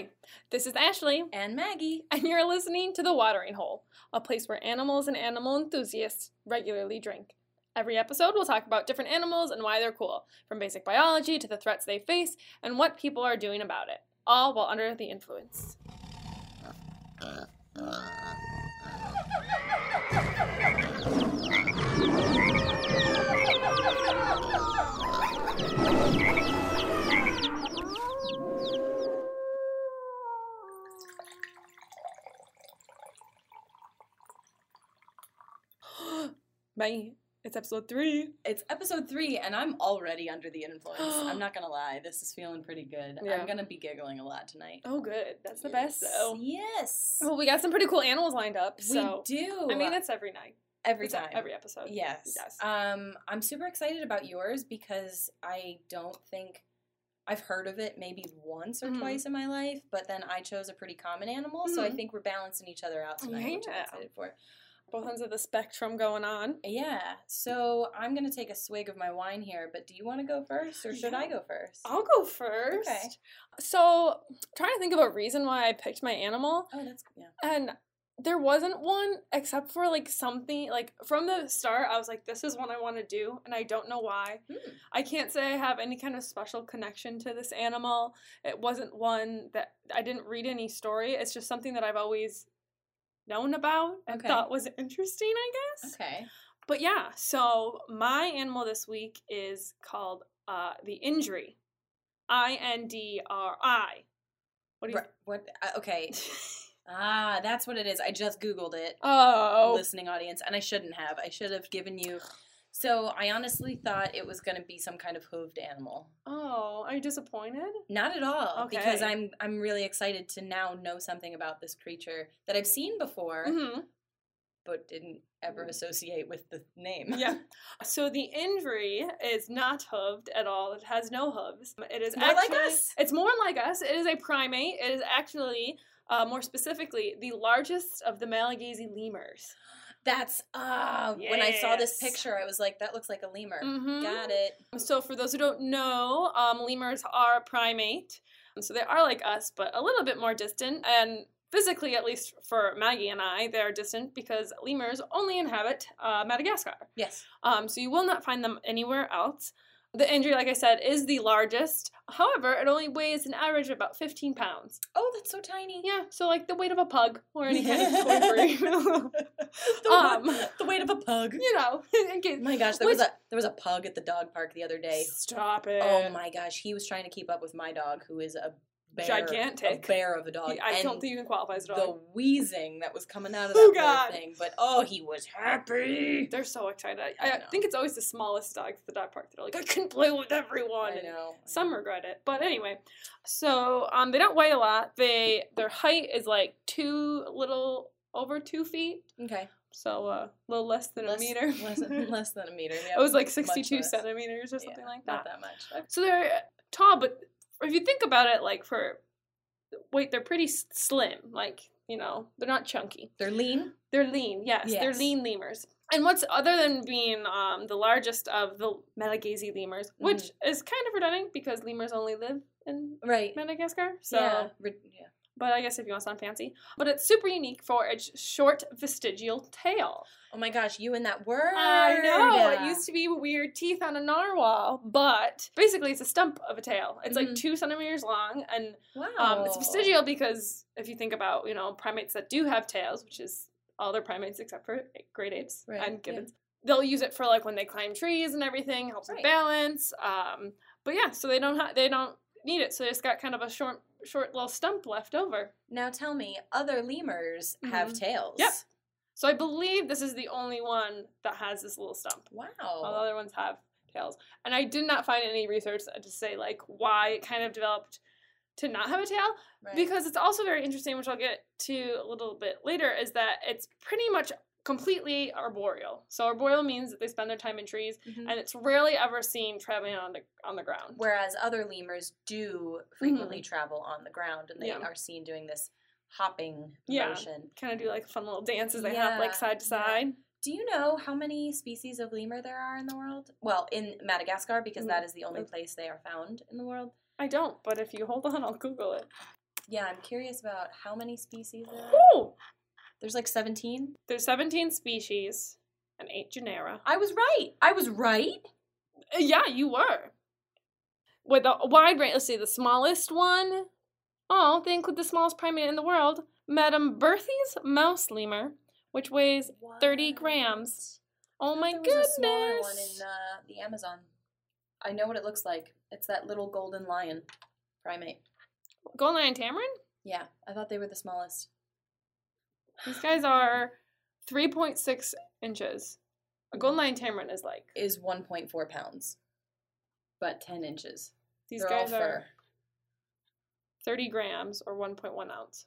Hi, this is Ashley, And Maggie. and you're listening to The Watering Hole, a place where animals and animal enthusiasts regularly drink. Every episode, we'll talk about different animals and why they're cool, from basic biology to the threats they face and what people are doing about it, all while under the influence. Maggie, it's episode three. It's episode three, and I'm already under the influence. I'm not gonna lie, this is feeling pretty good. Yeah. I'm gonna be giggling a lot tonight. Oh, good. That's the best, though. Yes. Well, we got some pretty cool animals lined up, so. we do. I mean, it's every night. every It's time. Every episode. Yes. Yes. Um, I'm super excited about yours because I don't think I've heard of it maybe once or Mhm. twice in my life, but then I chose a pretty common animal, so I Mhm. think we're balancing each other out tonight, which I'm Yeah. excited for. Both ends of the spectrum going on. Yeah, so I'm gonna take a swig of my wine here, but do you want to go first, or should I go first? I'll go first. Okay. So, trying to think of a reason why I picked my animal, Oh, that's yeah. and there wasn't one except for like something like from the start. I was like, this is one I want to do, and I don't know why. Hmm. I can't say I have any kind of special connection to this animal. It wasn't one that I didn't read any story. It's just something that I've always known about and Okay. thought was interesting, I guess. Okay. But yeah, so my animal this week is called uh, the indri. I N D R I. What do you? What? Uh, okay. Ah, that's what it is. I just googled it, Oh, listening audience, and I shouldn't have. I should have given you. So I honestly thought it was going to be some kind of hooved animal. oh, are you disappointed? Not at all, okay. because I'm I'm really excited to now know something about this creature that I've seen before, hmm but didn't ever associate with the name. Yeah. So the indri is not hooved at all. It has no hooves. It is More like us? It's more like us. It is a primate. It is actually, uh, more specifically, the largest of the Malagasy lemurs. That's uh when I saw this picture, I was like, that looks like a lemur. Mhm. Got it. So, for those who don't know, um, lemurs are a primate. So, they are like us, but a little bit more distant. And physically, at least for Maggie and I, they're distant because lemurs only inhabit uh, Madagascar. Yes. Um, so, you will not find them anywhere else. The indri, like I said, is the largest. However, it only weighs an average of about 15 pounds. Oh, that's so tiny. Yeah, so like the weight of a pug or any kind of toy the, Um, the weight of a pug. you know. My gosh, there was a there was a pug at the dog park the other day. Stop it. Oh my gosh, he was trying to keep up with my dog, who is a bear, Gigantic. a bear of a dog. I and don't think you can qualify as a dog. the wheezing that was coming out of Oh, that God. thing. But oh, he was happy. They're so excited. I, I I think it's always the smallest dogs at the dog park that are like, I can play with everyone. I know. Some regret it, but anyway. So um, they don't weigh a lot. They their height is like two little over two feet, Okay. so uh, a little less than less, a meter. Less, less than a meter. it was like sixty-two centimeters or Yeah, something like Not that. that much. So they're tall, but if you think about it, like for weight, they're pretty slim. Like you know, they're not chunky. They're lean. They're lean, yes, They're lean lemurs. And what's other than being um, the largest of the Malagasy lemurs, which Mm-hmm. is kind of redundant because lemurs only live in Right. Madagascar. So, yeah. Yeah. But I guess if you want to sound fancy, but it's super unique for its short vestigial tail. Oh my gosh, you and that word. I know it used to be weird teeth on a narwhal, but basically it's a stump of a tail. It's like Mhm. two centimeters long, and Wow. um, it's vestigial because if you think about you know primates that do have tails, which is all their primates except for great apes Right, and yeah. gibbons, they'll use it for like when they climb trees and everything, helps with balance. Um, but yeah, so they don't ha- they don't need it, so it's got kind of a short short little stump left over. Now tell me, other lemurs have Mhm. tails. Yep. So I believe this is the only one that has this little stump. Wow. All the other ones have tails. And I did not find any research to say like why it kind of developed to not have a tail Right. because it's also very interesting, which I'll get to a little bit later, is that it's pretty much completely arboreal. So arboreal means that they spend their time in trees, Mhm. and it's rarely ever seen traveling on the on the ground. Whereas other lemurs do frequently travel on the ground and they Mm-hmm. Yeah. are seen doing this hopping Yeah. motion. Kind of do like fun little dances they hop like side to yeah. side. Do you know how many species of lemur there are in the world? Well, in Madagascar, because Mm. that is the only place they are found in the world. I don't, but if you hold on, I'll Google it. Yeah, I'm curious about how many species there are. Oh, There's like 17. there's 17 species and eight genera. I was right. I was right. Uh, Yeah, you were. With a wide range, let's see, the smallest one. Oh, they include the smallest primate in the world, Madame Berthe's mouse lemur, which weighs 30 grams. Oh my there goodness! was a smaller one in uh, the Amazon. I know what it looks like. It's that little golden lion primate. Golden Lion Tamarin? Yeah, I thought they were the smallest. These guys are 3.6 inches. A Golden Lion Tamarin is like, Is 1.4 pounds, but 10 inches. these They're guys are 30 grams or 1.1 ounce.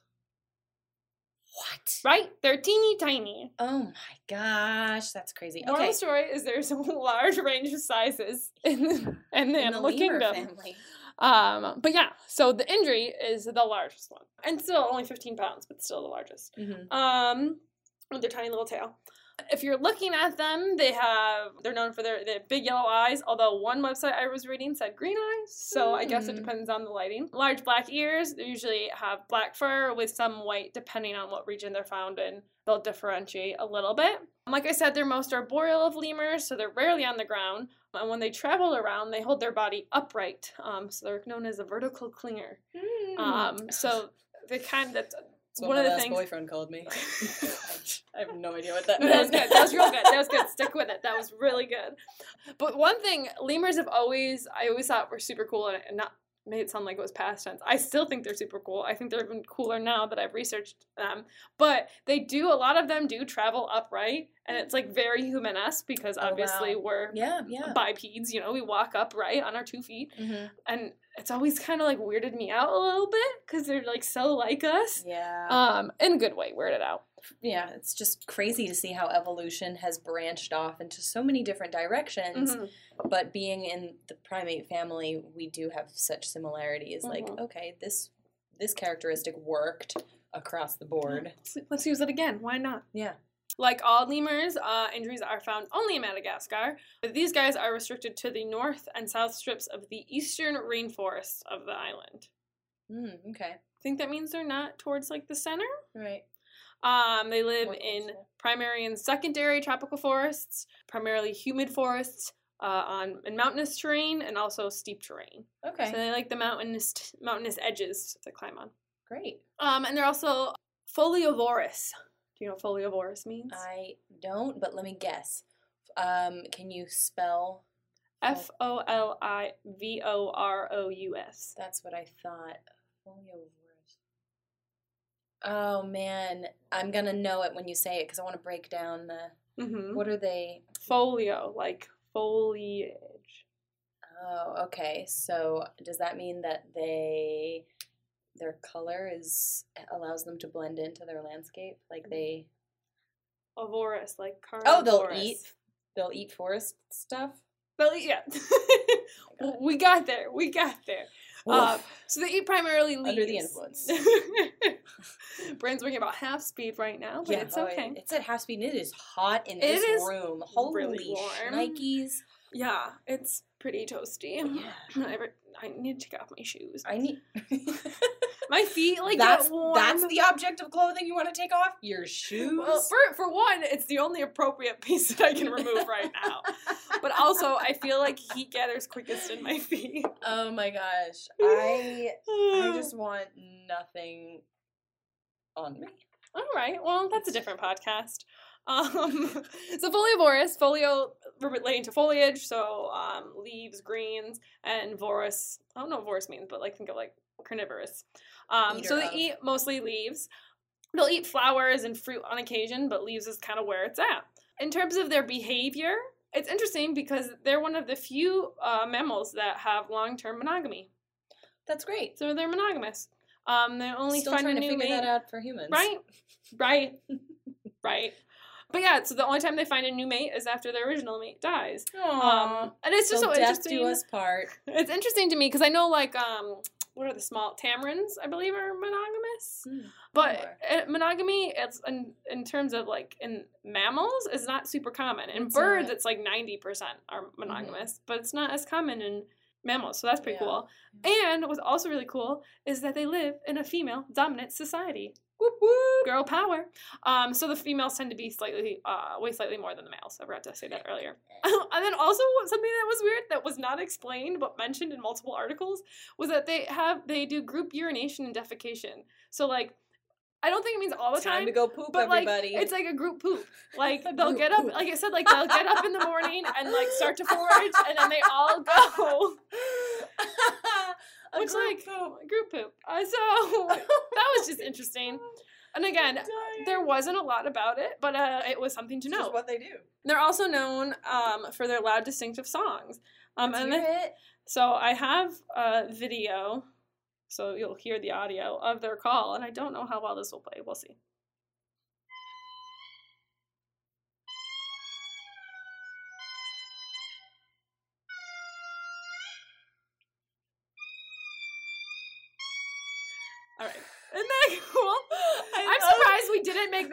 What? Right? They're teeny tiny. Oh my gosh, that's crazy. Moral Okay, story is there's a large range of sizes in the, in the in animal lemur kingdom. family. Um, but yeah, so the indri is the largest one, and still only 15 pounds, but still the largest. Mhm. Um, with their tiny little tail. If you're looking at them, they have they're known for their, their big yellow eyes. Although one website I was reading said green eyes, so I guess it Mm. depends on the lighting. Large black ears. They usually have black fur with some white, depending on what region they're found in. They'll differentiate a little bit. Like I said, they're most arboreal of lemurs, so they're rarely on the ground. And when they travel around, they hold their body upright. Um, so they're known as a vertical clinger. Um, so they kind That's what one my of the last things- boyfriend called me. I have no idea what that that was good. That was real good. That was good. Stick with it. That was really good. But one thing, lemurs have always, I always thought were super cool, and not made it sound like it was past tense. I still think they're super cool. I think they're even cooler now that I've researched them. But they do, a lot of them do travel upright, and it's like very human-esque because Oh, obviously wow. we're yeah, yeah. bipeds, you know, we walk upright on our two feet. hmm And it's always kind of like weirded me out a little bit because they're like so like us. Yeah. Um, in a good way, weirded out. Yeah, it's just crazy to see how evolution has branched off into so many different directions. Mhm. But being in the primate family, we do have such similarities. Like, Mhm. okay, this this characteristic worked across the board. Let's, let's use it again. Why not? Yeah. Like all lemurs, uh, indris are found only in Madagascar, but these guys are restricted to the north and south strips of the eastern rainforest of the island. Mm, okay. I think that means they're not towards like the center. Right. Um, they live in primary and secondary tropical forests, primarily humid forests, uh, on in mountainous terrain and also steep terrain. Okay. So they like the mountainous mountainous edges to climb on. Great. Um, and they're also foliovorous. Do you know what foliovorous means? I don't, but let me guess. Um, can you spell? F O L I V O R O U S. That's what I thought. Foliovorous. Oh man, I'm gonna know it when you say it because I want to break down the. Mm-hmm. What are they? Folio, like foliage. Oh, okay. So does that mean that they their color is allows them to blend into their landscape? Like they Ovorous, like carnivorous. Oh, they'll eat they'll eat forest stuff? They'll eat, yeah. we got there. We got there. Um, so they eat primarily leaves. Under the influence. Brain's working about half speed right now, but it's oh, okay. It's at half speed and it is hot in It this is room. Holy really warm. Nikes. Yeah, it's pretty toasty. Yeah. I, I need to take off my shoes. I need My feet like that's get warm. that's the object of clothing you want to take off? Your shoes. Well, for for one, it's the only appropriate piece that I can remove right now. But also, I feel like heat gathers quickest in my feet. oh my gosh. I I just want nothing on me. All right. Well, that's a different podcast. Um, so folivorous, folio relating to foliage, so um, leaves, greens, and vorous. I don't know what vorous means, but like think of like carnivorous. Um, so they of. eat mostly leaves. They'll eat flowers and fruit on occasion, but leaves is kind of where it's at. In terms of their behavior, it's interesting because they're one of the few uh, mammals that have long-term monogamy. That's great. So they're monogamous. Um, they only Still find trying a to figure mate. that out for humans. Right, right, right. But yeah, so the only time they find a new mate is after their original mate dies. Aww. Um, and it's just so death interesting. do us part. It's interesting to me because I know like um, what are the small tamarins? I believe are monogamous. But Sure. uh, monogamy, it's in, in terms of like in mammals, is not super common. In It's birds, it's like ninety percent are monogamous, but it's not as common in mammals, so that's pretty Yeah. cool. And what's also really cool is that they live in a female dominant society. Whoop whoop. Girl power. Um, so the females tend to be slightly, uh, way slightly more than the males. I forgot to say that earlier. and then also something that was weird that was not explained but mentioned in multiple articles was that they have they do group urination and defecation. So like, I don't think it means all the Time time. to go poop, but like everybody. it's like a group poop. Like they'll group get up, poop. like I said, like they'll get up in the morning and like start to forage, and then they all go. A Which like poop. group poop. Uh, so that was just interesting. And again, there wasn't a lot about it, but uh, it was something to know. what they do. They're also known um, for their loud, distinctive songs. Um, Let's and hear it. so I have a video, so you'll hear the audio of their call, and I don't know how well this will play. We'll see.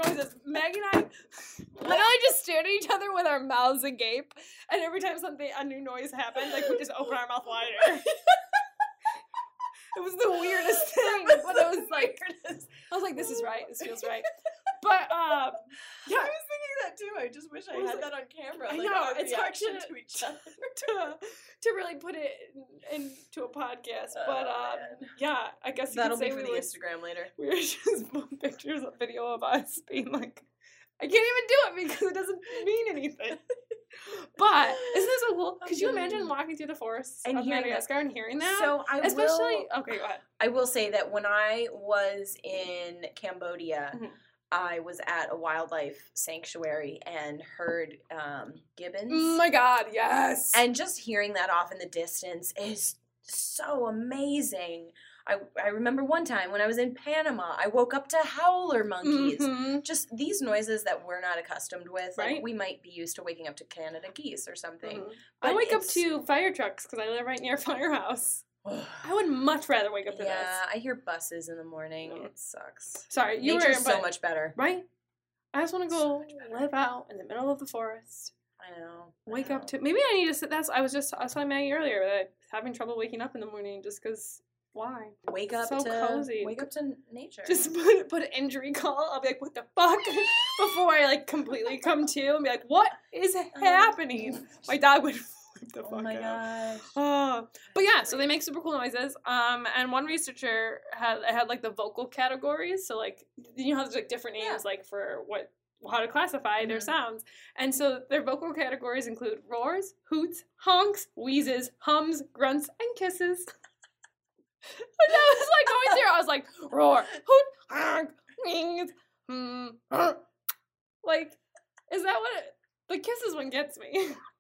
Noises. Maggie and I literally just stared at each other with our mouths agape, and every time something a new noise happened, like we just open our mouth wider. it was the weirdest thing, but it was like I was like, "This is right. This feels right." But um, yeah, I was thinking that too. I just wish I was had it? that on camera. I like know, it's hard to- to each other. to, to really put it in, into a podcast. But Oh, um, man. yeah, I guess you That'll be for we the were Instagram later. we were just pictures of video of us being like, I can't even do it because it doesn't mean anything. But isn't this so cool? Could you imagine walking through the forest And of hearing that. Madagascar and hearing that? So I Especially, will, okay, go ahead. I will say that when I was in Cambodia, Mhm. I was at a wildlife sanctuary and heard um, gibbons. Oh my god, yes. and just hearing that off in the distance is so amazing. I, I remember one time when I was in Panama, I woke up to howler monkeys. Mhm. Just these noises that we're not accustomed with. Like Right. we might be used to waking up to Canada geese or something. Mhm. I wake up to fire trucks because I live right near a firehouse. I would much rather wake up to yeah, this. Yeah, I hear buses in the morning. Mm. It sucks. Sorry, you Nature's were so much better. right. I just want to go much better. live out in the middle of the forest. I know. I Wake up to maybe I need to sit. That's I was just I was telling Maggie earlier that I'm having trouble waking up in the morning just because why? wake up so to cozy. wake up to nature. Just put put an indri call. I'll be like, what the fuck? Before I like completely come to and be like, what is happening? My dog would flip the oh fuck my out. gosh. Oh, but yeah, so they make super cool noises. Um, and one researcher had I had like the vocal categories. So like you know how there's like different Yeah. names like for what how to classify their Mhm. sounds. And so their vocal categories include roars, hoots, honks, wheezes, hums, grunts, and kisses. and I was like going through, I was like roar, hoot, honk, wheeze, hmm, like is that what it, the kisses one gets me?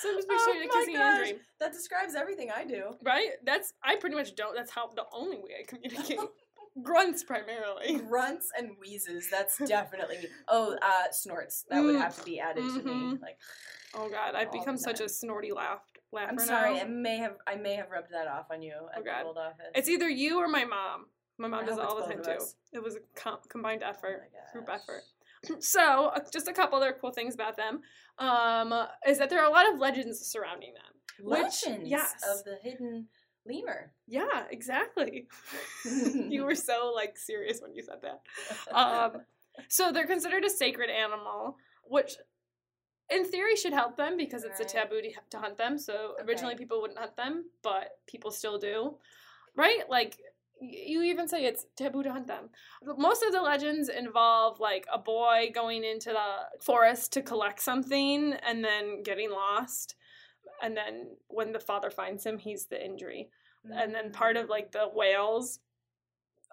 so I'm just Oh a kissing gosh. dream. That describes everything I do. Right? That's I pretty much don't. That's how the only way I communicate. Grunts primarily. Grunts and wheezes. That's definitely me. Oh, uh, snorts. That would have to be added to me. Mhm. Like, Oh God, I've become such a snorty laugh laugher I'm sorry. now. I may have I may have rubbed that off on you at Oh, God. the old office. It's either you or my mom. My mom I does it all the time too. It was a com- combined Oh effort, my group effort. So, just a couple other cool things about them um, is that there are a lot of legends surrounding them. Which- Legends yes. of the hidden lemur. Yeah, exactly. you were so like serious when you said that. Um, so they're considered a sacred animal, which in theory should help them because it's Right. a taboo to, to hunt them. So originally people wouldn't hunt them, but people still do. Right? Like you even say it's taboo to hunt them. Most of the legends involve like a boy going into the forest to collect something and then getting lost. And then when the father finds him, he's the indri and then part of like the wails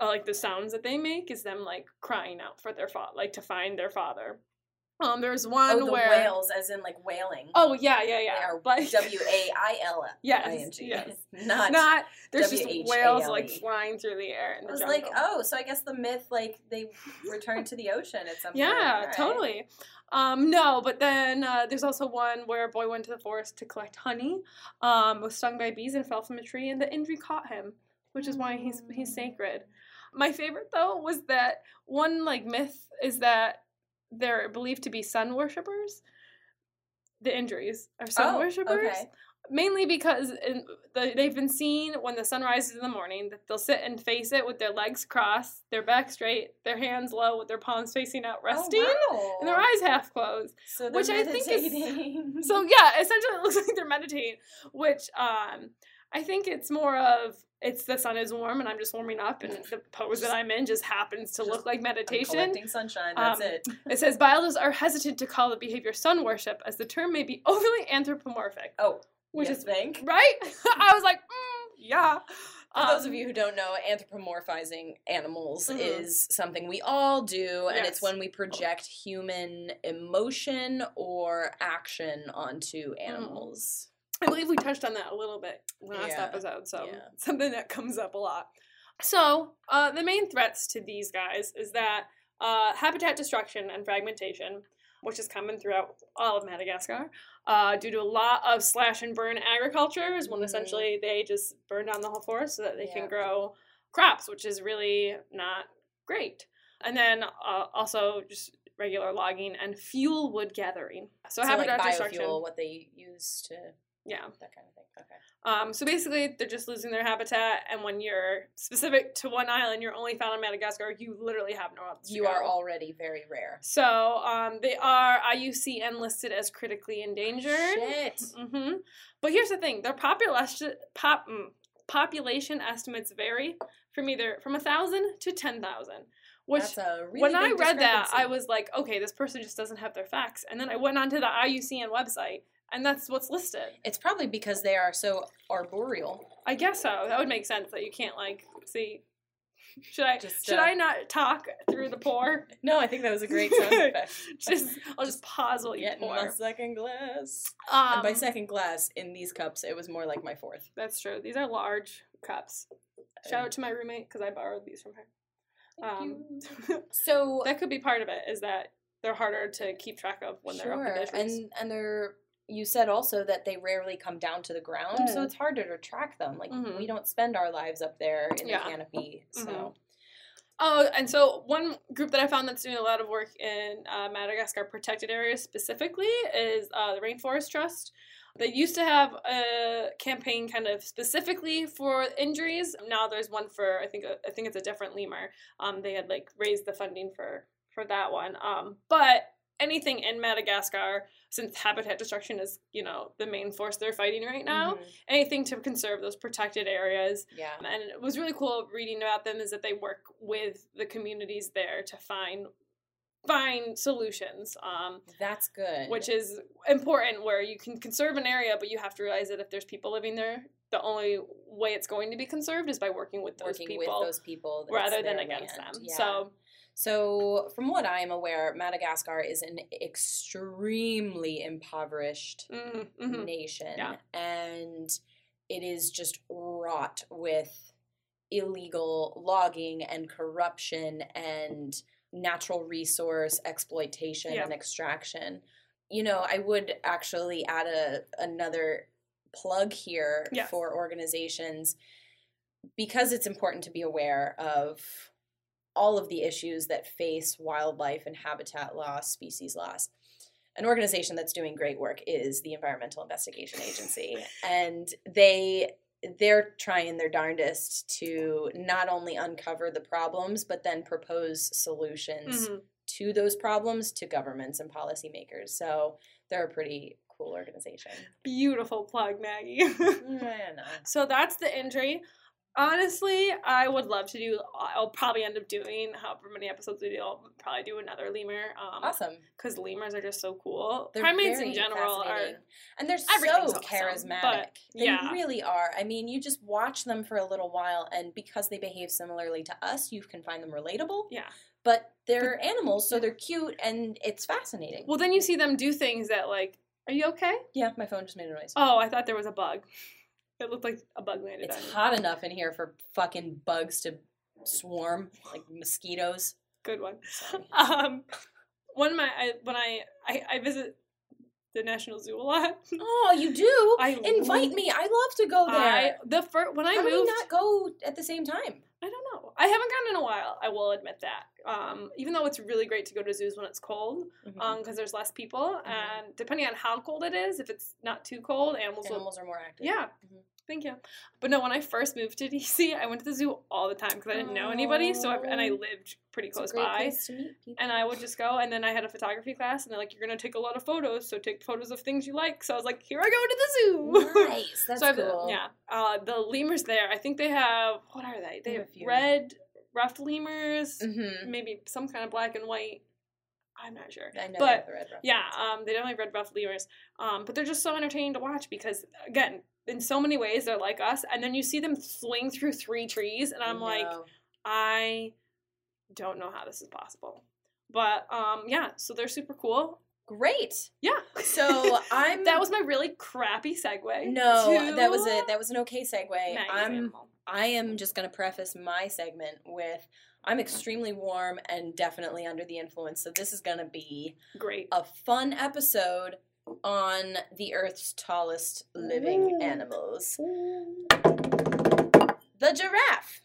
uh, like the sounds that they make is them like crying out for their father like to find their father um there's one Oh, the where whales, as in like wailing. oh yeah yeah They yeah are like W A I L I N G. yes. Not. not there's just whales like flying through the air in I was jungle. like, oh, so I guess the myth, like they return to the ocean at some point. yeah Alright. totally um no but then uh, there's also one where a boy went to the forest to collect honey um was stung by bees and fell from a tree and the indri caught him which is why he's he's Mm. sacred my favorite though was that one like myth is that they're believed to be sun worshippers the indris are sun Oh, worshippers okay. mainly because in the, they've been seen when the sun rises in the morning that they'll sit and face it with their legs crossed, their back straight, their hands low, with their palms facing out, resting, Oh, and their eyes half closed. So which they're I think is- So yeah, essentially it looks like they're meditating, which um I think it's more of it's the sun is warm and I'm just warming up and the pose that I'm in just happens to Just- look like I'm meditation. collecting sunshine. That's Um, it. It says biologists are hesitant to call the behavior sun worship as the term may be overly anthropomorphic. Oh, which you is think? right? I was like, mm, yeah. For those of Um, you who don't know, anthropomorphizing animals Mhm. is something we all do, and it's when we project human emotion or action onto Mm-hmm. animals. I believe we touched on that a little bit last Yeah, episode, so yeah. something that comes up a lot. So, uh, the main threats to these guys is that uh, habitat destruction and fragmentation, which is common throughout all of Madagascar, uh, due to a lot of slash and burn agriculture, is when Mhm. essentially they just burn down the whole forest so that they Yeah. can grow crops, which is really not great. And then uh, also just regular logging and fuel wood gathering. So, So, habitat like destruction. what they use to Yeah. that kind of thing. Okay. Um, so basically, they're just losing their habitat, and when you're specific to one island, you're only found on Madagascar. You literally have no to You are already very rare. So um, they are IUCN listed as critically endangered. Shit. hmm But here's the thing: their population pop mm, population estimates vary from either from a thousand to ten thousand. Which That's a really when I read that, I was like, okay, this person just doesn't have their facts. And then I went onto the IUCN website, and that's what's listed. It's probably because they are so arboreal. I guess so. That would make sense that you can't like see. Should I Just, should uh, I not talk through the pour? No, I think that was a great sound effect. Just I'll just pause while you Getting pour. my second glass. Um, and by second glass, in these cups, it was more like my fourth. that's true. These are large cups. Shout out to my roommate because I borrowed these from her. Um, So that could be part of it. Is that they're harder to keep track of when they're up sure, in dishes. and and they're. You said also that they rarely come down to the ground, so Mm. it's harder to track them. Like Mhm. we don't spend our lives up there in Yeah. the canopy, so Mhm. Oh, and so one group that I found that's doing a lot of work in uh, Madagascar protected areas specifically is uh, the Rainforest Trust. They used to have a campaign kind of specifically for indris. Now there's one for I think I think it's a different lemur. Um, they had like raised the funding for for that one. Um, but anything in Madagascar, since habitat destruction is you know the main force they're fighting right now, Mhm. anything to conserve those protected areas yeah, and it was really cool reading about them is that they work with the communities there to find find solutions um, that's good. which is important where you can conserve an area but you have to realize that if there's people living there the only way it's going to be conserved is by working with those working people with those people rather than against land. them Yeah. so So, from what I am aware, Madagascar is an extremely impoverished mm, mhm. nation. Yeah. And it is just wrought with illegal logging and corruption and natural resource exploitation Yeah. and extraction. You know, I would actually add a another plug here Yes. for organizations because it's important to be aware of all of the issues that face wildlife and habitat loss, species loss. An organization that's doing great work is the Environmental Investigation Agency, and they they're trying their darndest to not only uncover the problems but then propose solutions Mhm. to those problems to governments and policymakers. So they're a pretty cool organization. beautiful plug maggie so that's the indri honestly i would love to do i'll probably end up doing however many episodes we do i'll probably do another lemur um, Awesome. because lemurs are just so cool. They're Primates in general are and they're so charismatic. but they yeah. really are. I mean, you just watch them for a little while, and because they behave similarly to us, you can find them relatable. yeah. But they're animals, so they're cute, and it's fascinating. Well, then you see them do things that like, are you okay? yeah, my phone just made a noise. Oh, I thought there was a bug. It looked like a bug landed it's on you. hot enough in here for fucking bugs to swarm like mosquitoes. Good one. Um, one of my I, when I, I I visit the National Zoo a lot. Oh, you do? I Invite love- me. I love to go there. I the first when I How do we moved, not go at the same time? I don't know. I haven't gone in a while. I will admit that. Um, even though it's really great to go to zoos when it's cold, Mm-hmm. um, because there's less people, Mhm. and depending on how cold it is, if it's not too cold, animals, will. Animals are more active. Yeah. Mhm. Thank you. But no, when I first moved to DC, I went to the zoo all the time because I didn't know anybody. So I, and I Oh. lived pretty It's close by. place to meet people. And I would just go, and then I had a photography class, and they're like, "You're gonna take a lot of photos, so take photos of things you like." So I was like, "Here I go to the zoo." nice. That's so cool. yeah, uh, the lemurs there. I think they have what are they? They They have have red ruffed lemurs, Mm-hmm. maybe some kind of black and white. I'm not sure. I know. But, they have the red Yeah, um, they definitely have red ruffed lemurs. Um, but they're just so entertaining to watch because again, in so many ways they're like us, and then you see them swing through three trees, and I'm like, I don't know how this is possible. But um, yeah, so they're super cool. great. Yeah. So I'm. that was my really crappy segue. no. to That was a that was an okay segue. Maggie's I'm. animal. I am just going to preface my segment with I'm extremely warm and definitely under the influence. So this is going to be great. a fun episode on the Earth's tallest living mm. animals. Mm. The giraffe.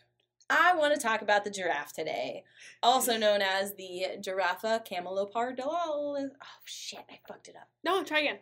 I want to talk about the giraffe today, also known as the Giraffa camelopardalis. Oh shit, I fucked it up. No, try again.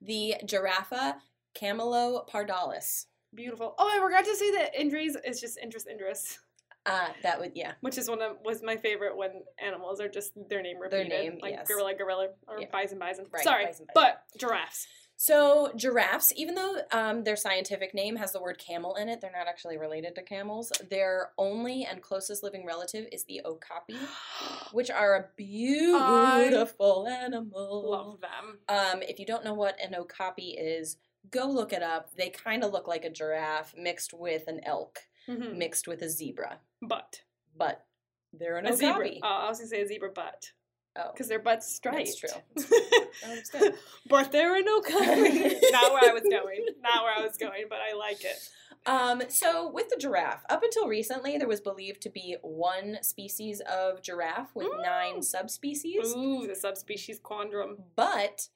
The Giraffa camelopardalis. Beautiful. Oh, I forgot to say that indris is just Indri indri, Uh, that would yeah. which is one of was my favorite when animals are just their name Their repeated, name, like yes. gorilla, gorilla, or Yeah. bison, bison. Right, Sorry, bison, bison. but giraffes. So giraffes, even though um, their scientific name has the word camel in it, they're not actually related to camels. Their only and closest living relative is the okapi, which are a beautiful animal. Love them. Um, if you don't know what an okapi is, go look it up. They kind of look like a giraffe mixed with an elk, Mhm. mixed with a zebra, But but they're an a zebra. Uh, I was gonna say a zebra butt Oh, because their butts striped. That's true. oh, but they're no okapi. not where I was going. Not where I was going, but I like it. Um, so with the giraffe, up until recently, there was believed to be one species of giraffe with nine Mm. subspecies. Ooh, the subspecies quandrum. But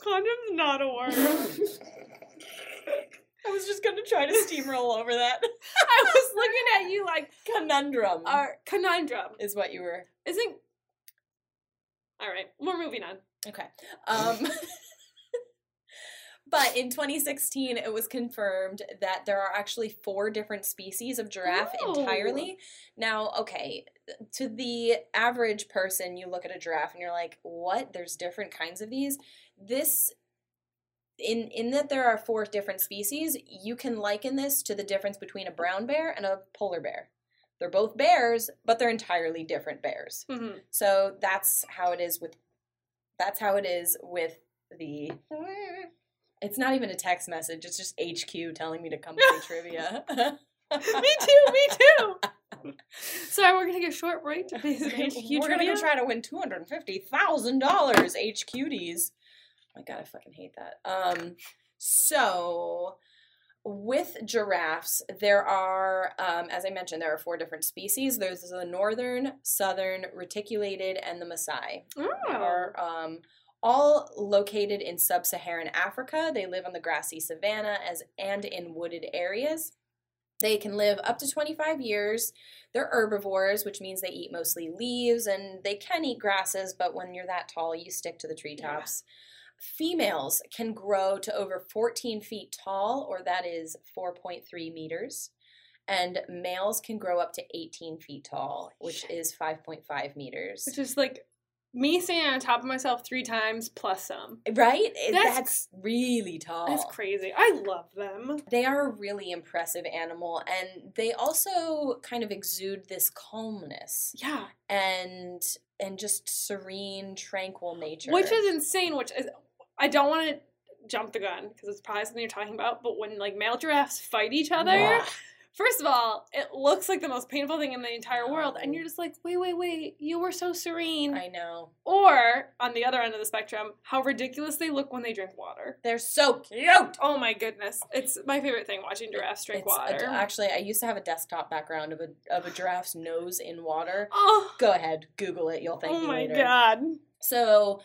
Quandrum's not a word. I was just gonna try to steamroll over that. I was looking at you like Conundrum our conundrum. is what you were. Isn't all right. We're moving on. Okay. Um, but in 2016, it was confirmed that there are actually four different species of giraffe entirely. Now, okay, to the average person, you look at a giraffe and you're like, "What? There's different kinds of these." This in in that there are four different species, you can liken this to the difference between a brown bear and a polar bear. They're both bears, but they're entirely different bears. Mhm. So that's how it is with that's how it is with the It's not even a text message, it's just HQ telling me to come play trivia. me too. Me too. Sorry, we're gonna get a short break to play some HQ We're gonna go try to win two hundred and fifty thousand dollars HQDs. Oh my god, I fucking hate that. Um, so with giraffes, there are, um, as I mentioned, there are four different species. There's the northern, southern, reticulated, and the Maasai. Oh. are um, all located in sub-Saharan Africa. They live on the grassy savanna as and in wooded areas. They can live up to 25 years. They're herbivores, which means they eat mostly leaves and they can eat grasses, but when you're that tall, you stick to the treetops. Females can grow to over 14 feet tall, or that is 4.3 meters. And males can grow up to 18 feet tall, which is 5.5 meters. Which is like me standing on top of myself three times plus some. Right? That's- That's, really tall. That's crazy. I love them. They are a really impressive animal, and they also kind of exude this calmness Yeah. and and just serene, tranquil nature. Which is insane. Which is, I don't want to jump the gun because it's probably something you're talking about. But when like male giraffes fight each other, first of all, it looks like the most painful thing in the entire world, and you're just like, wait, wait, wait, you were so serene. I know. Or on the other end of the spectrum, how ridiculous they look when they drink water. They're so cute. Oh my goodness, it's my favorite thing watching giraffes drink It's a- water. actually, I used to have a desktop background of a of a giraffe's nose in water. oh, Go ahead, Google it. You'll thank oh me. oh my later. god. So,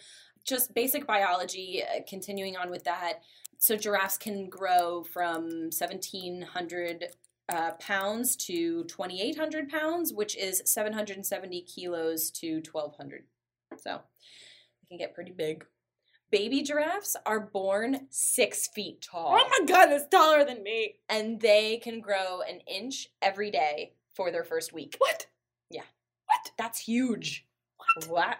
just basic biology, uh, continuing on with that. So giraffes can grow from 1,700 uh, pounds to 2,800 pounds, which is 770 kilos to 1,200. So they can get pretty big. Baby giraffes are born six feet tall, Oh my god, that's taller than me. and they can grow an inch every day for their first week. What? Yeah. What? That's huge. What? What?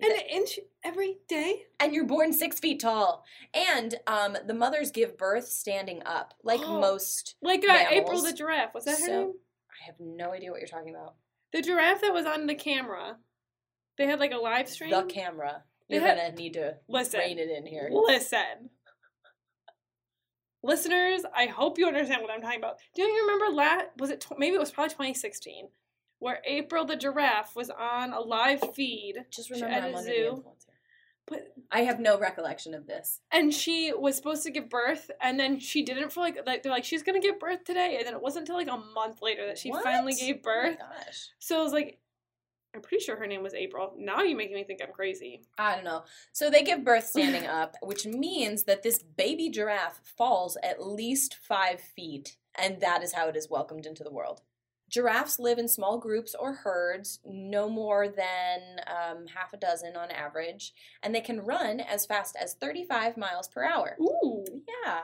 An inch every day? and you're born six feet tall. And um, the mothers give birth standing up, like Oh. most. Like uh, April the giraffe. Was that her So- name? I have no idea what you're talking about. The giraffe that was on the camera. They had like a live stream. The camera. They You're had- gonna need to Listen. rein it in here. Listen. Listeners, I hope you understand what I'm talking about. Do you remember last was it tw- maybe it was probably 2016 where April the giraffe was on a live feed Just remember, at I'm a under the zoo. but I have no recollection of this. and she was supposed to give birth and then she didn't for like like they're like she's to give birth today and then it wasn't until like a month later that she finally What? gave Oh my birth. gosh. So I was like I'm pretty sure her name was April. Now you're making me think I'm crazy. I don't know. So they give birth standing up, which means that this baby giraffe falls at least five feet, and that is how it is welcomed into the world. Giraffes live in small groups or herds, no more than um, half a dozen on average, and they can run as fast as 35 miles per hour. Ooh. Yeah.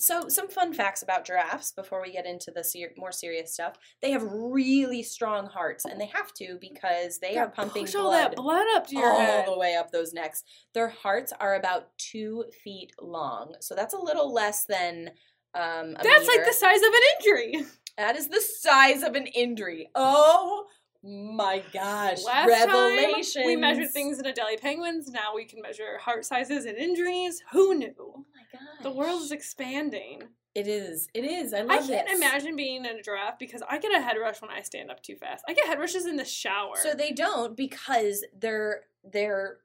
So, some fun facts about giraffes before we get into the ser- more serious stuff. They have really strong hearts, and they have to because they are pumping push blood all that blood up to your all head. the way up those necks. Their hearts are about two feet long, so that's a little less than um, That's like the size of an indri. That is the size of an indri. Oh my gosh! Last Revelations. time we measured things in Adelie penguins. Now we can measure heart sizes and indris. Who knew? Oh my gosh! The world is expanding. It is. It is. I love it. I can't this. imagine being in a giraffe because I get a head rush when I stand up too fast. I get head rushes in the shower. So they don't because they're they're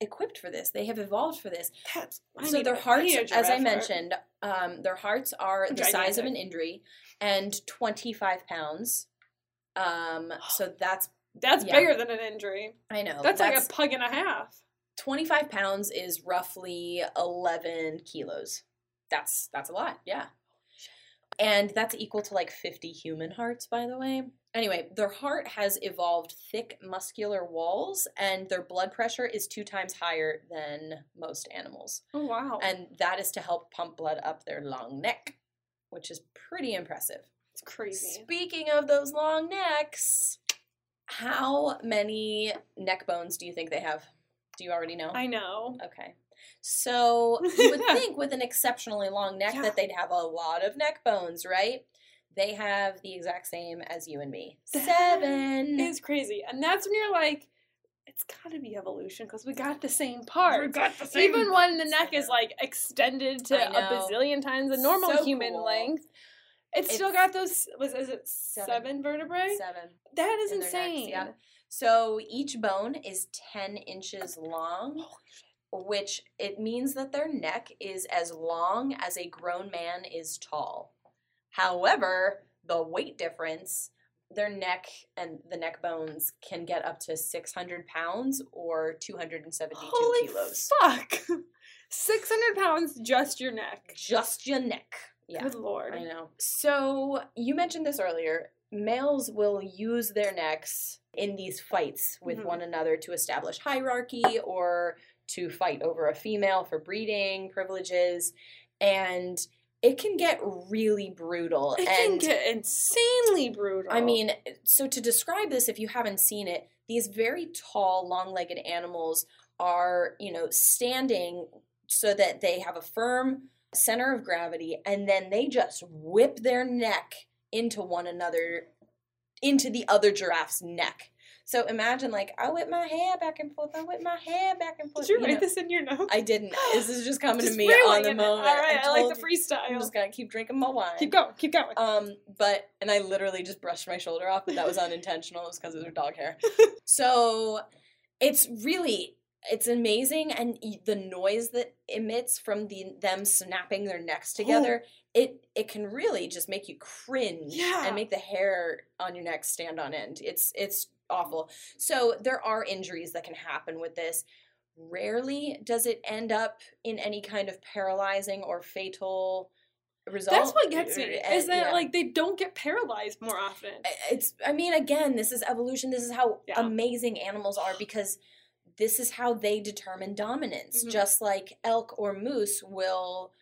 equipped for this. They have evolved for this. That's, I so their hearts, as I mentioned, um, their hearts are the size of an indri and 25 pounds. Um, so that's that's yeah. bigger than an indri. I know That's, like a pug and a half. 25 pounds is roughly 11 kilos. That's that's a lot, yeah. And that's equal to like 50 human hearts, by the way. Anyway, their heart has evolved thick muscular walls, and their blood pressure is two times higher than most animals. Oh wow, And that is to help pump blood up their long neck, which is pretty impressive. it's crazy. Speaking of those long necks, how many neck bones do you think they have? Do you already know? I know. Okay. So you would think with an exceptionally long neck Yeah. that they'd have a lot of neck bones, right? They have the exact same as you and me. That Seven. It's crazy, and that's when you're like, it's got to be evolution because we got the same part. We got the same. Even when the neck is like extended to a bazillion times the normal So human cool. length, it's, still got those. Was is it seven. seven, vertebrae? Seven. That is in their necks, insane. yeah. So each bone is 10 inches long, which it means that their neck is as long as a grown man is tall. However, the weight difference, their neck and the neck bones can get up to 600 pounds or 272 Holy kilos. fuck! Six hundred pounds, just your neck. Just your neck. Yeah. Good lord. I know. So you mentioned this earlier. Males will use their necks in these fights with Mhm. one another to establish hierarchy or to fight over a female for breeding privileges. And it can get really brutal. It and can get insanely brutal. I mean, so to describe this, if you haven't seen it, these very tall, long legged animals are, you know, standing so that they have a firm center of gravity and then they just whip their neck into one another, into the other giraffe's neck. So imagine, like, I whip my hair back and forth, I whip my hair back and forth. did you you wait know. this in your notes? I didn't. This is just coming Just to me on the moment. All right, I, like told the you. I'm just gonna keep drinking my wine. Keep going. Keep going. Um, but and I literally just brushed my shoulder off, but that was unintentional. It was because of their dog hair. so it's really it's amazing, and the noise that emits from the them snapping their necks together, it it can really just make you cringe Yeah. and make the hair on your neck stand on end. It's it's awful. So there are injuries that can happen with this. rarely does it end up in any kind of paralyzing or fatal result. That's what gets me. Uh, Is that yeah. like they don't get paralyzed more often? It's i mean again this is evolution this is how Yeah. amazing animals are because this is how they determine dominance Mhm. just like elk or moose will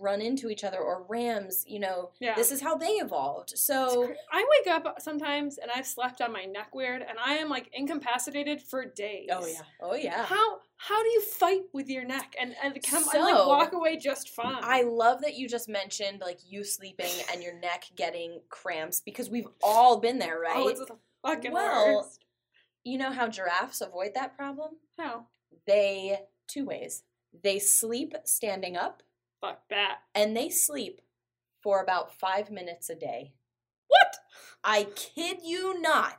run into each other or rams you know Yeah. this is how they evolved so cra- I wake up sometimes and I've slept on my neck weird and I am like incapacitated for days. oh yeah oh yeah How how do you fight with your neck and and come and like walk away just fine? I love that you just mentioned like you sleeping and your neck getting cramps because we've all been there, oh, right? Oh, it's the fucking Well- worst. you know how giraffes avoid that problem? How? They two ways. They sleep standing up Fuck that. and they sleep for about five minutes a day. What? I kid you not.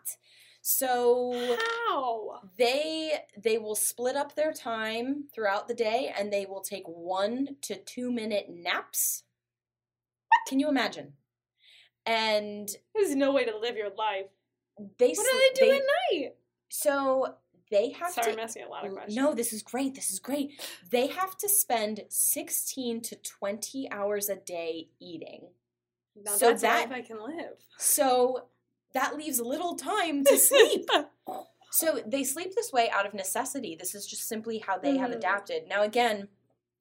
So How? they they will split up their time throughout the day and they will take one to two minute naps. What? Can you imagine? And There's no way to live your life. they What do they do at night? So they have Sorry, to I'm asking a lot of questions. No, this is great. This is great. They have to spend 16 to 20 hours a day eating. Now so that's that- I can live. So that leaves little time to sleep. so they sleep this way out of necessity. This is just simply how they have Mhm. adapted. Now, again,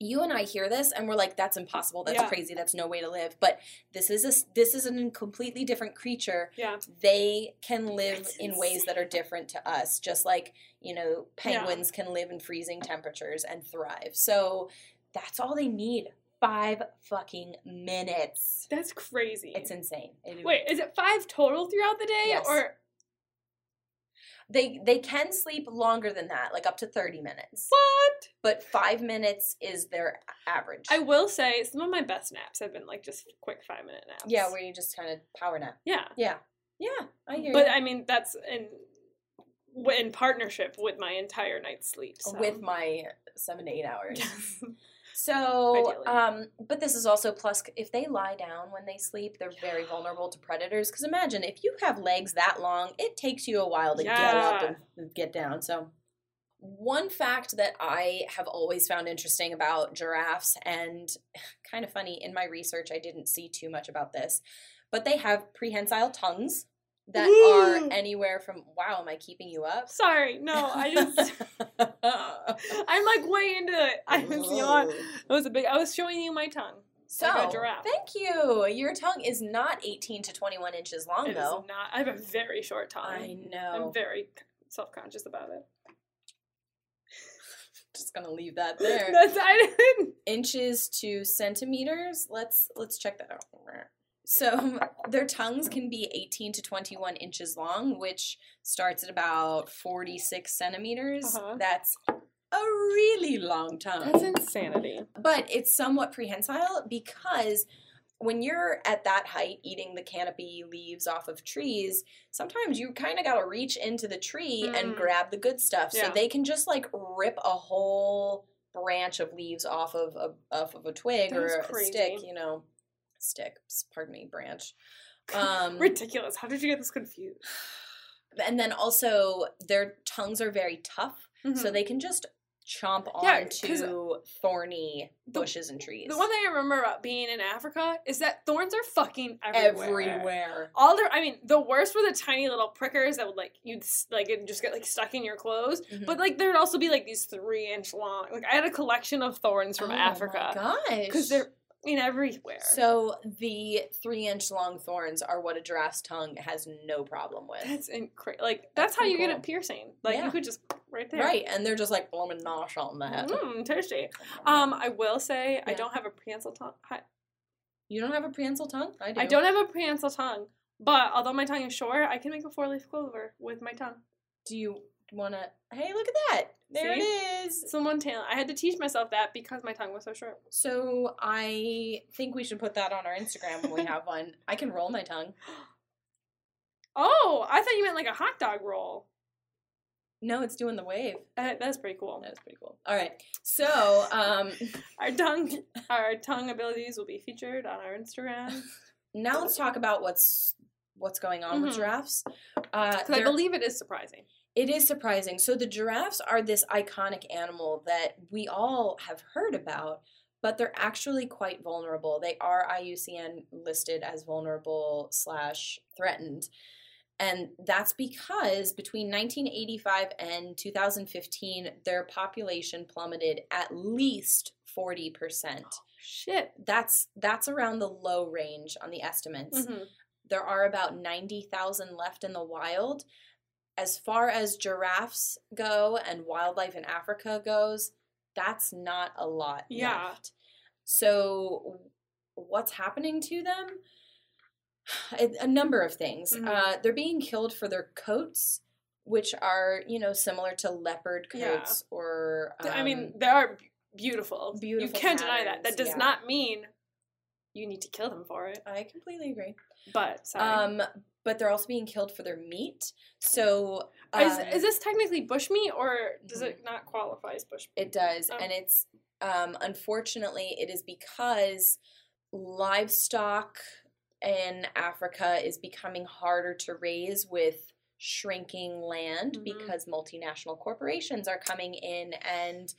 you and I hear this and we're like, that's impossible. That's Yeah. crazy. That's no way to live. But this is a, s- this is a completely different creature. yeah. They can live That's in ways that are different to us, just like, you know, penguins can live in freezing temperatures and thrive. So that's all they need. Five fucking minutes. That's crazy. It's insane. It- Wait, is it five total throughout the day? Yes. Or They they can sleep longer than that, like up to 30 minutes. what? But 5 minutes is their average. I will say some of my best naps have been like just quick five minute naps. yeah, where you just kind of power nap. yeah. Yeah. Yeah, I hear But you. I mean that's in in partnership with my entire night's sleep. So. with my 7 to 8 hours. So, um, but this is also plus if they lie down when they sleep, they're very vulnerable to predators. Because imagine if you have legs that long, it takes you a while to get up and get down. So, one fact that I have always found interesting about giraffes, and kind of funny in my research, I didn't see too much about this, but they have prehensile tongues that Ooh. are anywhere from. Wow, am I keeping you up? Sorry, no, I just I'm like way into it. I was yawn. It was a big. I was showing you my tongue. So, Like thank you. Your tongue is not 18 to 21 inches long, It is though. not. I have a very short tongue. I know. I'm very self conscious about it. Just gonna leave that there. That's I didn't. Inches to centimeters. Let's let's check that out. So their tongues can be 18 to 21 inches long, which starts at about 46 centimeters. Uh-huh. That's a really long tongue. That's insanity. but it's somewhat prehensile because when you're at that height eating the canopy leaves off of trees sometimes you kind of got to reach into the tree and Mm. grab the good stuff so they can just like rip a whole branch of leaves off of a off of a twig or a crazy. stick you know stick pardon me branch um Ridiculous. How did you get this confused? and then also their tongues are very tough so Mhm. they can just chomp Yeah, onto thorny the- bushes and trees the one thing I remember about being in Africa is that thorns are fucking everywhere. everywhere. All their, I mean, the worst were the tiny little prickers that would like you'd like it just get like stuck in your clothes. Mhm. But like there'd also be like these three inch long. Like I had a collection of thorns from Oh Africa my gosh. because they're in everywhere. so the three inch long thorns are what a giraffe's tongue has no problem with. that's incredible. Like That's that's, how you get cool. a piercing. Like Yeah. you could just right there. Right, and they're just like blooming nosh on that. Mm, tasty. Um, I will say I don't have a prehensile tongue. You don't have a prehensile tongue? I do. I don't have a prehensile tongue, but although my tongue is short, I can make a four leaf clover with my tongue. Do you want to? Hey, look at that! There See? it is. Someone one talent. I had to teach myself that because my tongue was so short. So I think we should put that on our Instagram when we have one. I can roll my tongue. Oh, I thought you meant like a hot dog roll. No, it's doing the wave. Uh, that's pretty cool. That's pretty cool. All right, so um, Our tongue, our tongue abilities will be featured on our Instagram now let's talk about what's what's going on with Mhm. giraffes. Uh, because I believe it is surprising. It is surprising. So the giraffes are this iconic animal that we all have heard about, but they're actually quite vulnerable. They are IUCN listed as vulnerable slash threatened. And that's because between 1985 and 2015, their population plummeted at least 40%. Shit. That's that's around the low range on the estimates. Mhm. There are about 90,000 left in the wild. As far as giraffes go and wildlife in Africa goes, that's not a lot Yeah. left. So, what's happening to them? A, a number of things. Mhm. Uh, they're being killed for their coats, which are, you know, similar to leopard Yeah. coats or. I mean, um, they are beautiful. beautiful You can't deny that. That does yeah. not mean you need to kill them for it. I completely agree. But sorry. Um, but they're also being killed for their meat. So is, um, is this technically bushmeat or does it not qualify as bushmeat? it does, Oh. and it's um, unfortunately it is because livestock in Africa is becoming harder to raise with shrinking land Mhm. because multinational corporations are coming in and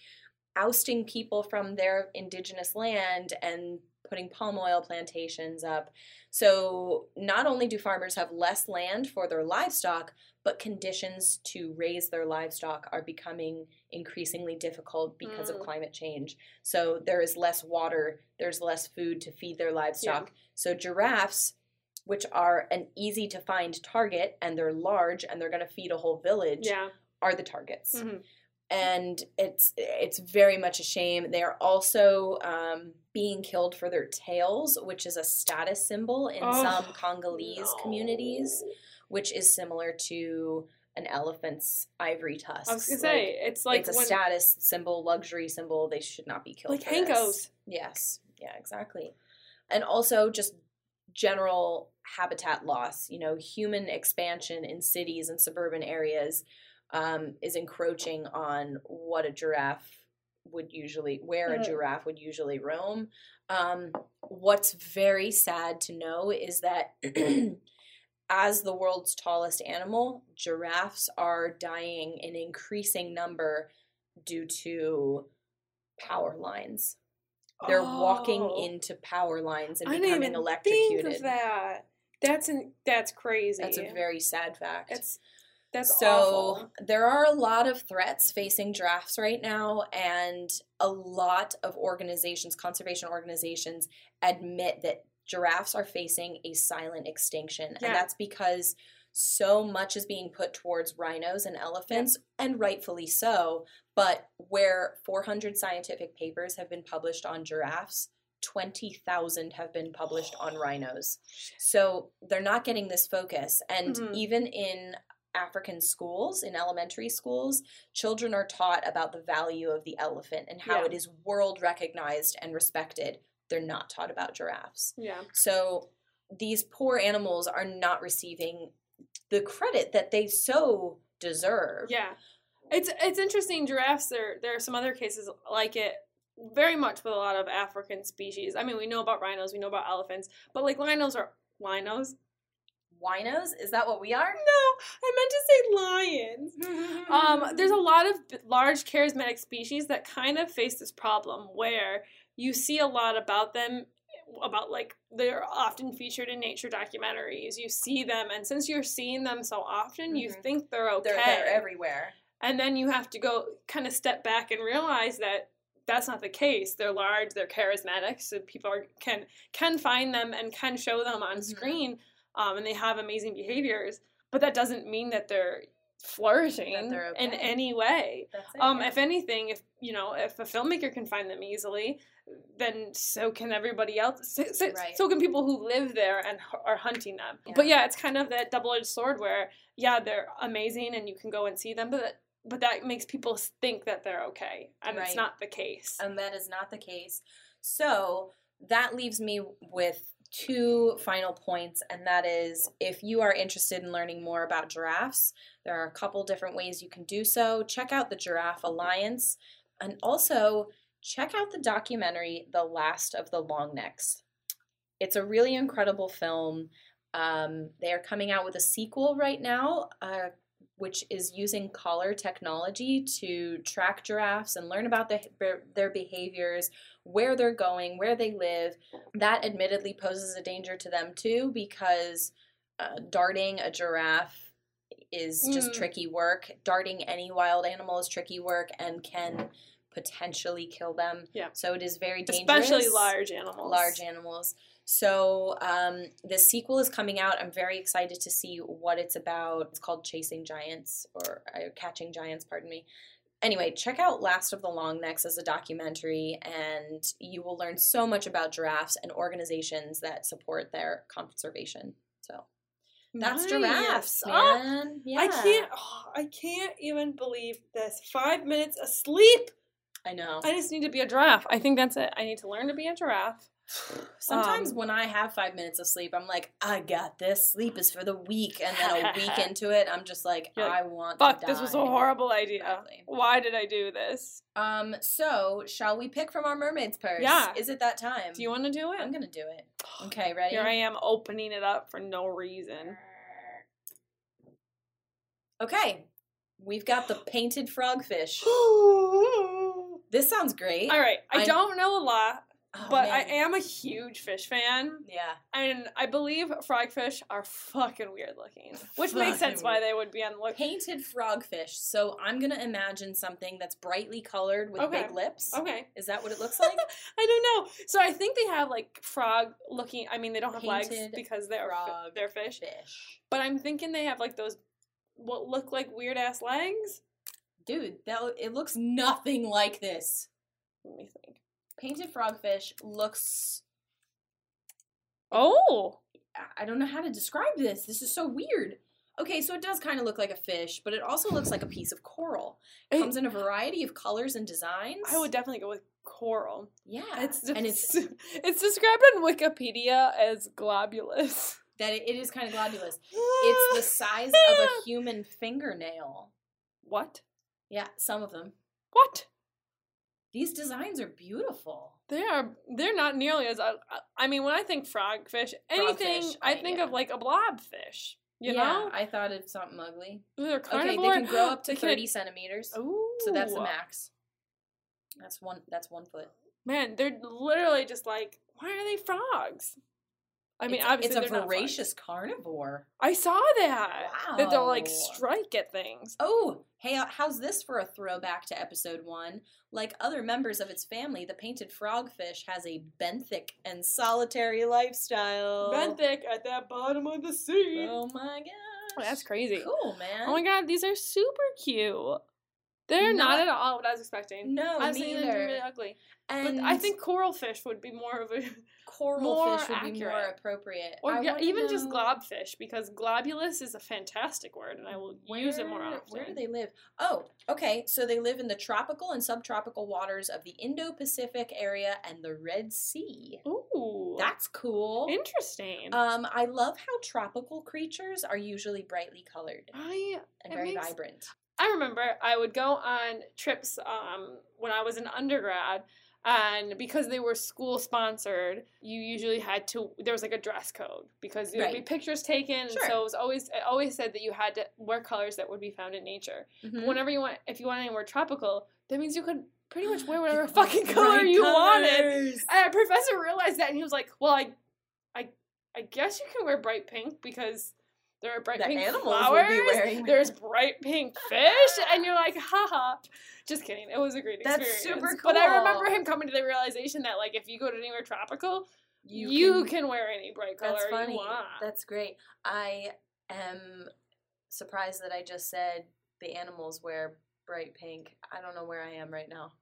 ousting people from their indigenous land and putting palm oil plantations up. So not only do farmers have less land for their livestock, but conditions to raise their livestock are becoming increasingly difficult because Mm. of climate change. So there is less water, there's less food to feed their livestock. So giraffes, which are an easy to find target and they're large and they're going to feed a whole village, Yeah. are the targets Mhm. And it's it's very much a shame. They are also um, being killed for their tails, which is a status symbol in Oh, some Congolese no. communities, which is similar to an elephant's ivory tusks. I was gonna say it's like it's a status symbol, luxury symbol. They should not be killed. like. Hankos. Yes. Yeah. Exactly. And also just general habitat loss. You know, human expansion in cities and suburban areas um, is encroaching on what a giraffe would usually, where a Mm. giraffe would usually roam. Um, what's very sad to know is that as the world's tallest animal, giraffes are dying in increasing number due to power lines. They're walking Oh. into power lines and I didn't becoming even electrocuted. think of that. That's an, that's crazy. That's a very sad fact. That's that's so awful. there are a lot of threats facing giraffes right now, and a lot of organizations, conservation organizations, admit that giraffes are facing a silent extinction, Yeah. and that's because so much is being put towards rhinos and elephants, and rightfully so. But where 400 scientific papers have been published on giraffes, 20,000 have been published on rhinos. So they're not getting this focus. And Mhm. even in African schools, in elementary schools, children are taught about the value of the elephant and how Yeah. it is world recognized and respected. They're not taught about giraffes. Yeah. So these poor animals are not receiving the credit that they so deserve. Yeah. It's it's interesting. Giraffes. There there are some other cases like it. Very much with a lot of African species. I mean, we know about rhinos, we know about elephants, but like rhinos are rhinos. Winos? Is that what we are? No, I meant to say lions. Um, there's a lot of large charismatic species that kind of face this problem where you see a lot about them about like they're often featured in nature documentaries. You see them and since you're seeing them so often, you Mhm. think they're okay. they're, they're everywhere. and then you have to go kind of step back and realize that that's not the case. They're large, they're charismatic, so people are, can can find them and can show them on Mhm. screen, um, and they have amazing behaviors. But that doesn't mean that they're flourishing they're in any way. It. Um, yeah. if anything, if you know, if a filmmaker can find them easily, then so can everybody else. So, so, Right. so can people who live there and are hunting them. Yeah. But yeah, it's kind of that double-edged sword where yeah, they're amazing and you can go and see them, but but that makes people think that they're okay, and it's not the case. and that is not the case. So that leaves me with two final points, and that is if you are interested in learning more about giraffes, there are a couple different ways you can do so. Check out the Giraffe Alliance, and also check out the documentary The Last of the Longnecks. It's a really incredible film. Um, they are coming out with a sequel right now. Uh, which is using collar technology to track giraffes and learn about the, their, their behaviors, where they're going, where they live. That admittedly poses a danger to them too because uh, darting a giraffe is just Mm. tricky work. Darting any wild animal is tricky work and can potentially kill them. Yeah. So it is very dangerous. Especially large animals. Large animals. So um, the sequel is coming out. I'm very excited to see what it's about. It's called Chasing Giants or uh, Catching Giants, pardon me. Anyway, check out Last of the Longnecks as a documentary, and you will learn so much about giraffes and organizations that support their conservation. So that's Nice. giraffes, Oh, man. yeah, I can't. oh, I can't even believe this. Five minutes asleep. I know. I just need to be a giraffe. I think that's it. I need to learn to be a giraffe. Sometimes Um, when I have five minutes of sleep, I'm like, I got this. Sleep is for the weak. And then a week into it, I'm just like, like, I want Fuck, this was a horrible idea. Exactly. Why did I do this? Um, so shall we pick from our mermaid's purse? Yeah. Is it that time? Do you want to do it? I'm gonna do it. Okay, ready? Here I am opening it up for no reason. Okay. We've got the painted frogfish. This sounds great. All right, I I- don't know a lot, Oh, but I am a huge fish fan. Yeah. And I believe frogfish are fucking weird looking, which makes sense why they would be on the look. Painted frogfish. So I'm gonna imagine something that's brightly colored with Okay. big lips. Okay, Is that what it looks like? I don't know. So I think they have like frog looking. I mean, they don't have legs because they're frog they're fish. Fish. But I'm thinking they have like those what look like weird ass legs. Dude, that it looks nothing like this. Let me think. Painted frogfish looks Oh, I- don't know how to describe this. This is so weird. Okay, so it does kind of look like a fish, but it also looks like a piece of coral. It comes in a variety of colors and designs. I would definitely go with coral. Yeah. It's and it's it's described on Wikipedia as globulous. that it is kind of globulous. It's the size of a human fingernail. what? Yeah, some of them. What? These designs are beautiful. They are. They're not nearly as. I, I mean, when I think frogfish, anything Frogfish, I I- think yeah. of like a blobfish. You yeah, know, I thought of something ugly. they're Okay, they can grow up to 30 centimeters. Ooh, So that's the max. That's one. That's one foot. Man, they're literally just like, why are they frogs? I mean, it's, obviously it's a they're not frogs. voracious carnivore. I saw that. Wow. That they'll like strike at things. Oh, hey, uh, how's this for a throwback to episode one? Like other members of its family, the painted frogfish has a benthic and solitary lifestyle. Benthic at that bottom of the sea. Oh my gosh. That's crazy. Cool, man. Oh my god, these are super cute. They're not, Not- at all what I was expecting. No, I was they'd be really ugly. and But I think coral fish would be more of a coral more fish would be more appropriate. or yeah, even just know globfish because globulous is a fantastic word and I will use it more where- often. Where do they live? Oh, okay. So they live in the tropical and subtropical waters of the Indo-Pacific area and the Red Sea. Ooh. That's cool. interesting. Um, I love how tropical creatures are usually brightly colored I and very makes- vibrant. I remember I would go on trips um, when I was an undergrad, and because they were school sponsored, you usually had to. There was like a dress code because there would be pictures taken, and Sure. so it was always it always said that you had to wear colors that would be found in nature. Mhm. Whenever you want, if you want anywhere tropical, that means you could pretty much wear whatever fucking color you wanted. colors. And our professor realized that, and he was like, "Well, I, I, I guess you can wear bright pink because there are bright The pink animals flowers. would be wearing There's bright pink fish, and you're like, haha. Just kidding. It was a great That's experience. super cool. But I remember him coming to the realization that, like, if you go to anywhere tropical, You, you, can, can, wear any bright color That's funny. you want. That's great. I am surprised that I just said the animals wear bright pink. I don't know where I am right now.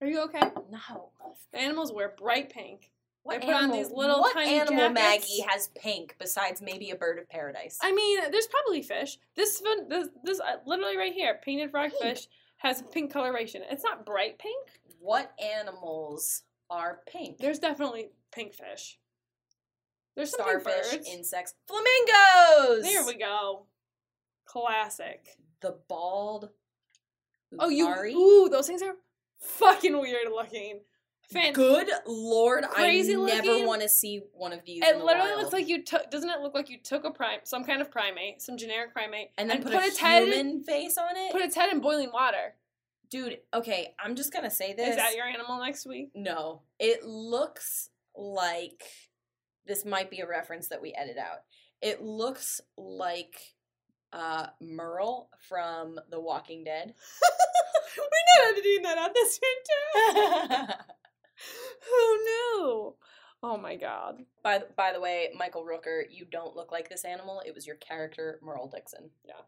are you okay? No. The animals wear bright pink. What put on these little what tiny animal jackets. Maggie has pink besides maybe a bird of paradise? I mean, there's probably fish. This this, this uh, literally right here, painted frogfish, has pink coloration. It's not bright pink. what animals are pink? There's definitely pink fish. There's starfish, insects, flamingos. There we go. Classic. The bald. Oh, you. Ooh, those things are fucking weird looking. Good lord, Crazy I never want to see one of these. It literally wild. looks like you took. Doesn't it look like you took a prime, some kind of primate, some generic primate, and then put, put a its head, human face on it. put its head in boiling water? Dude, okay, I'm just gonna say this. Is that your animal next week? No, it looks like this might be a reference that we edit out. It looks like uh Merle from The Walking Dead. We're not editing that out. That's fantastic. Oh knew? Oh my god! by th- by the way, Michael Rooker, you don't look like this animal. It was your character Merle Dixon. Yeah.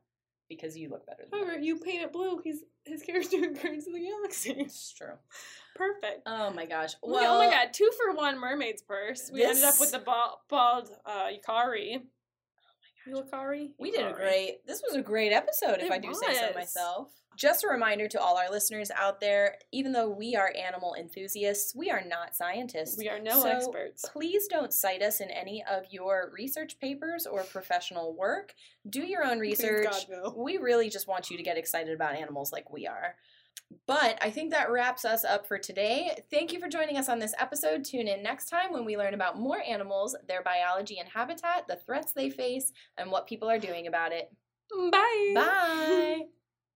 Because you look better than However, you paint it blue. He's his character in Guardians of the Galaxy. It's true. Perfect. Oh my gosh. Well, oh my god, two for one mermaid's purse. We ended up with the bald, bald uh, uakari. Uakari? We did a great. This was a great episode, if It I do say so myself. Just a reminder to all our listeners out there: even though we are animal enthusiasts, we are not scientists. We are no So, experts. Please don't cite us in any of your research papers or professional work. Do your own research. God, no. We really just want you to get excited about animals like we are. But I think that wraps us up for today. Thank you for joining us on this episode. Tune in next time when we learn about more animals, their biology and habitat, the threats they face, and what people are doing about it. Bye. Bye.